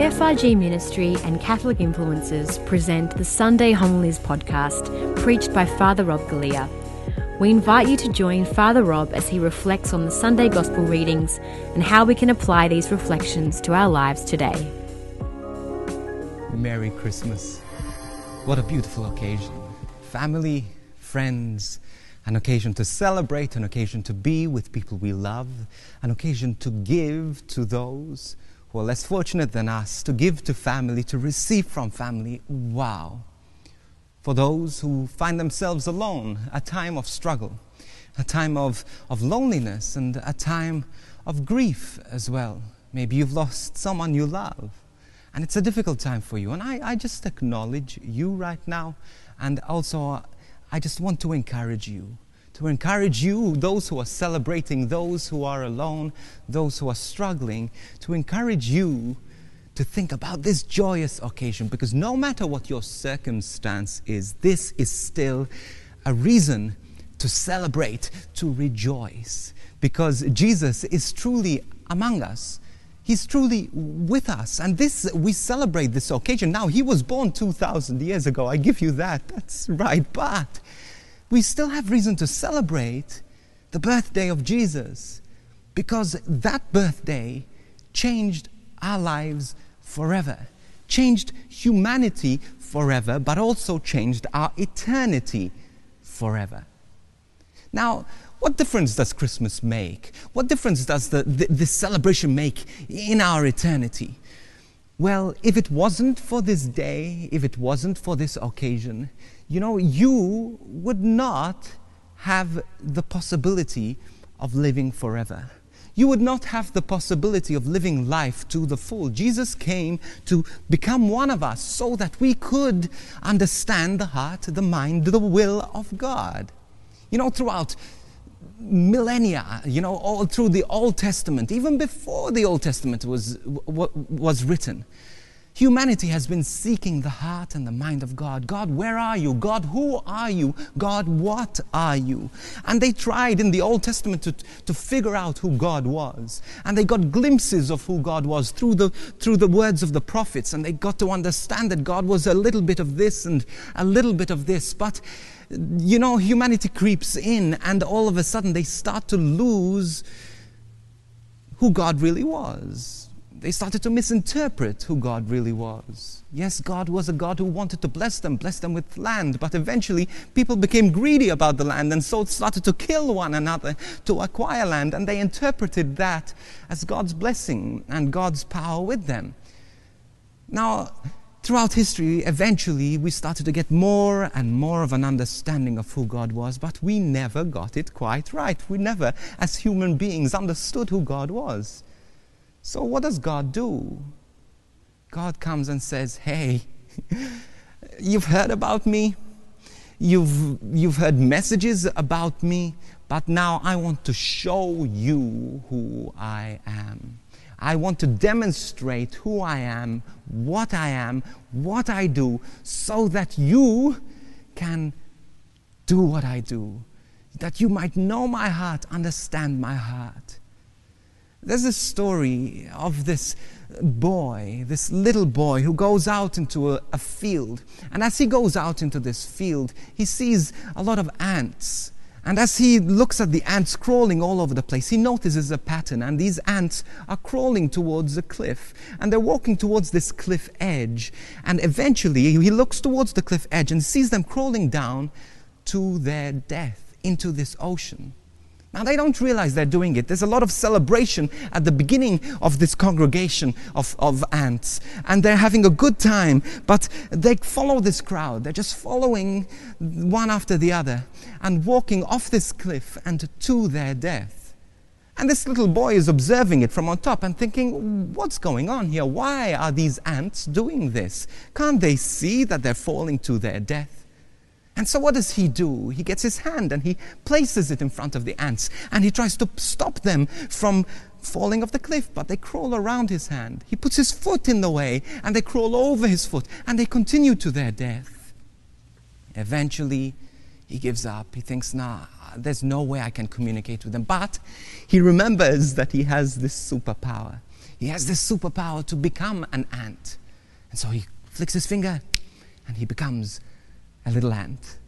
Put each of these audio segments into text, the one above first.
FRG Ministry and Catholic Influencers present the Sunday Homilies podcast, preached by Father Rob Galea. We invite you to join Father Rob as he reflects on the Sunday Gospel readings and how we can apply these reflections to our lives today. Merry Christmas. What a beautiful occasion. Family, friends, an occasion to celebrate, an occasion to be with people we love, an occasion to give to those who are less fortunate than us, to give to family, to receive from family. Wow. For those who find themselves alone, a time of struggle, a time of, of loneliness, and a time of grief as well. Maybe you've lost someone you love, and it's a difficult time for you. And I, I just acknowledge you right now, and also uh, I just want to encourage you to encourage you, those who are celebrating, those who are alone, those who are struggling, to encourage you to think about this joyous occasion because no matter what your circumstance is, this is still a reason to celebrate, to rejoice because Jesus is truly among us. He's truly with us. And this, we celebrate this occasion. Now, he was born 2,000 years ago. I give you that. That's right. But we still have reason to celebrate the birthday of Jesus because that birthday changed our lives forever, changed humanity forever, but also changed our eternity forever. Now, what difference does Christmas make? What difference does the, the, this celebration make in our eternity? Well, if it wasn't for this day, if it wasn't for this occasion, you know, you would not have the possibility of living forever. You would not have the possibility of living life to the full. Jesus came to become one of us so that we could understand the heart, the mind, the will of God. You know, throughout millennia, you know, all through the Old Testament, even before the Old Testament was, was written, Humanity has been seeking the heart and the mind of God. God, where are you? God, who are you? God, what are you? And they tried in the Old Testament to, to figure out who God was. And they got glimpses of who God was through the, through the words of the prophets. And they got to understand that God was a little bit of this and a little bit of this. But, you know, humanity creeps in, and all of a sudden they start to lose who God really was they started to misinterpret who God really was. Yes, God was a God who wanted to bless them, bless them with land, but eventually people became greedy about the land and so started to kill one another to acquire land, and they interpreted that as God's blessing and God's power with them. Now, throughout history, eventually we started to get more and more of an understanding of who God was, but we never got it quite right. We never, as human beings, understood who God was. So, what does God do? God comes and says, Hey, you've heard about me, you've, you've heard messages about me, but now I want to show you who I am. I want to demonstrate who I am, what I am, what I do, so that you can do what I do, that you might know my heart, understand my heart. There's a story of this boy, this little boy who goes out into a, a, field. And as he goes out into this field, he sees a lot of ants. And as he looks at the ants crawling all over the place, he notices a pattern. And these ants are crawling towards a cliff. And they're walking towards this cliff edge. And eventually, he looks towards the cliff edge and sees them crawling down to their death into this ocean. Now, they don't realize they're doing it. There's a lot of celebration at the beginning of this congregation of, of ants, and they're having a good time, but they follow this crowd. They're just following one after the other and walking off this cliff and to their death. And this little boy is observing it from on top and thinking, what's going on here? Why are these ants doing this? Can't they see that they're falling to their death? And so, what does he do? He gets his hand and he places it in front of the ants and he tries to stop them from falling off the cliff, but they crawl around his hand. He puts his foot in the way and they crawl over his foot and they continue to their death. Eventually, he gives up. He thinks, nah, there's no way I can communicate with them. But he remembers that he has this superpower. He has this superpower to become an ant. And so he flicks his finger and he becomes a little ant.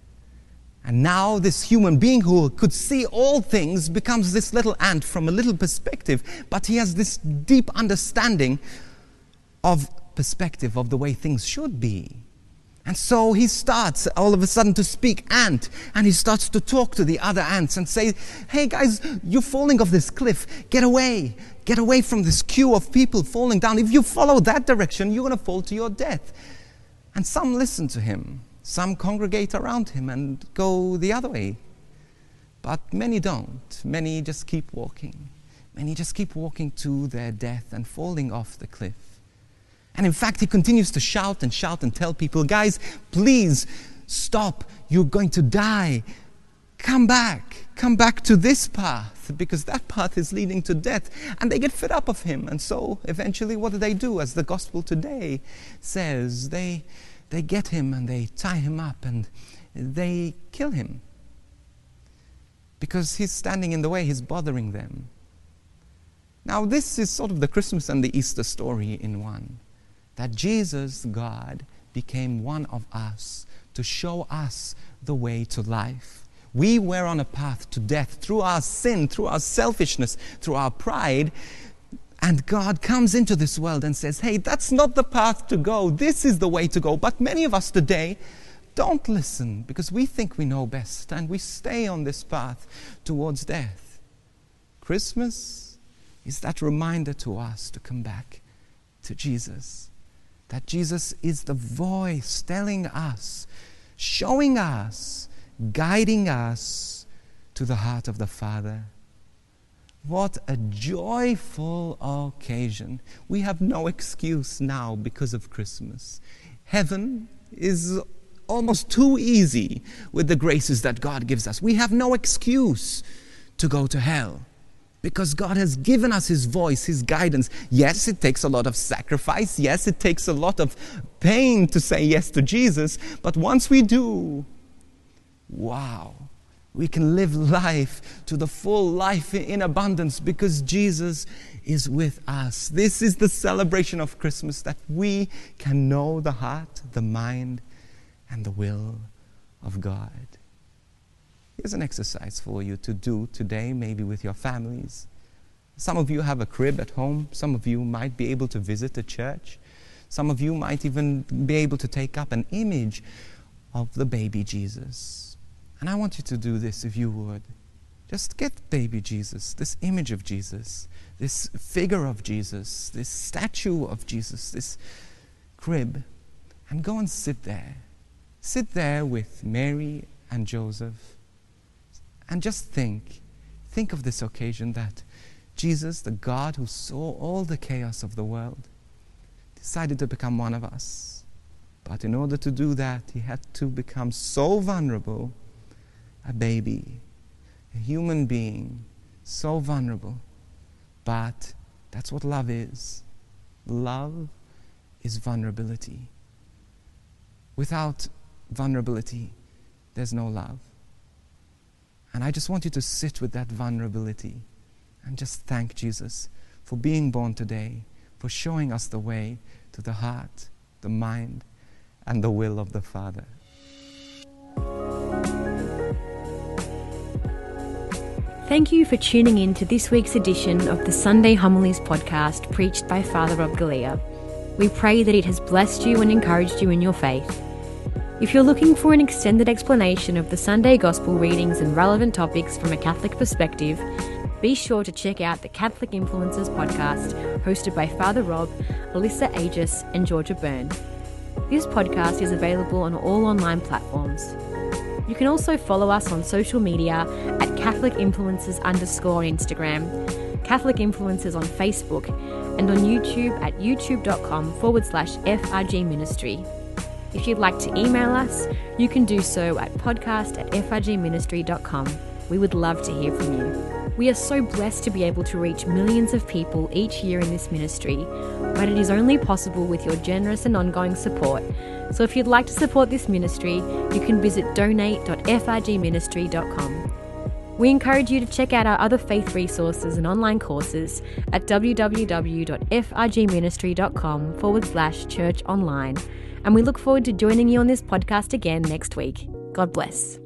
And now, this human being who could see all things becomes this little ant from a little perspective, but he has this deep understanding of perspective of the way things should be. And so he starts all of a sudden to speak ant, and he starts to talk to the other ants and say, Hey guys, you're falling off this cliff. Get away. Get away from this queue of people falling down. If you follow that direction, you're going to fall to your death. And some listen to him. Some congregate around him and go the other way. But many don't. Many just keep walking. Many just keep walking to their death and falling off the cliff. And in fact, he continues to shout and shout and tell people, guys, please stop. You're going to die. Come back. Come back to this path because that path is leading to death. And they get fed up of him. And so eventually, what do they do? As the gospel today says, they they get him and they tie him up and they kill him. Because he's standing in the way, he's bothering them. Now, this is sort of the Christmas and the Easter story in one that Jesus, God, became one of us to show us the way to life. We were on a path to death through our sin, through our selfishness, through our pride. And God comes into this world and says, Hey, that's not the path to go. This is the way to go. But many of us today don't listen because we think we know best and we stay on this path towards death. Christmas is that reminder to us to come back to Jesus. That Jesus is the voice telling us, showing us, guiding us to the heart of the Father. What a joyful occasion. We have no excuse now because of Christmas. Heaven is almost too easy with the graces that God gives us. We have no excuse to go to hell because God has given us His voice, His guidance. Yes, it takes a lot of sacrifice. Yes, it takes a lot of pain to say yes to Jesus. But once we do, wow, we can live life to the full life in abundance because Jesus is with us. This is the celebration of Christmas that we can know the heart, the mind, and the will of God. Here's an exercise for you to do today, maybe with your families. Some of you have a crib at home, some of you might be able to visit a church, some of you might even be able to take up an image of the baby Jesus and I want you to do this if you would. Just get baby Jesus, this image of Jesus, this figure of Jesus, this statue of Jesus, this crib, and go and sit there. Sit there with Mary and Joseph and just think. Think of this occasion that Jesus, the God who saw all the chaos of the world, decided to become one of us. But in order to do that, he had to become so vulnerable a baby, a human being, so vulnerable. But that's what love is. Love is vulnerability. Without vulnerability, there's no love. And I just want you to sit with that vulnerability and just thank Jesus for being born today, for showing us the way to the heart, the mind, and the will of the Father. Thank you for tuning in to this week's edition of the Sunday Homilies podcast preached by Father Rob Galea. We pray that it has blessed you and encouraged you in your faith. If you're looking for an extended explanation of the Sunday Gospel readings and relevant topics from a Catholic perspective, be sure to check out the Catholic Influencers podcast hosted by Father Rob, Alyssa Agius, and Georgia Byrne. This podcast is available on all online platforms. You can also follow us on social media at Catholic Influencers underscore on Instagram, Catholic Influencers on Facebook, and on YouTube at youtube.com forward slash FRG Ministry. If you'd like to email us, you can do so at podcast at frgministry.com. We would love to hear from you. We are so blessed to be able to reach millions of people each year in this ministry, but it is only possible with your generous and ongoing support. So if you'd like to support this ministry, you can visit donate.frgministry.com. We encourage you to check out our other faith resources and online courses at www.frgministry.com forward slash church online. And we look forward to joining you on this podcast again next week. God bless.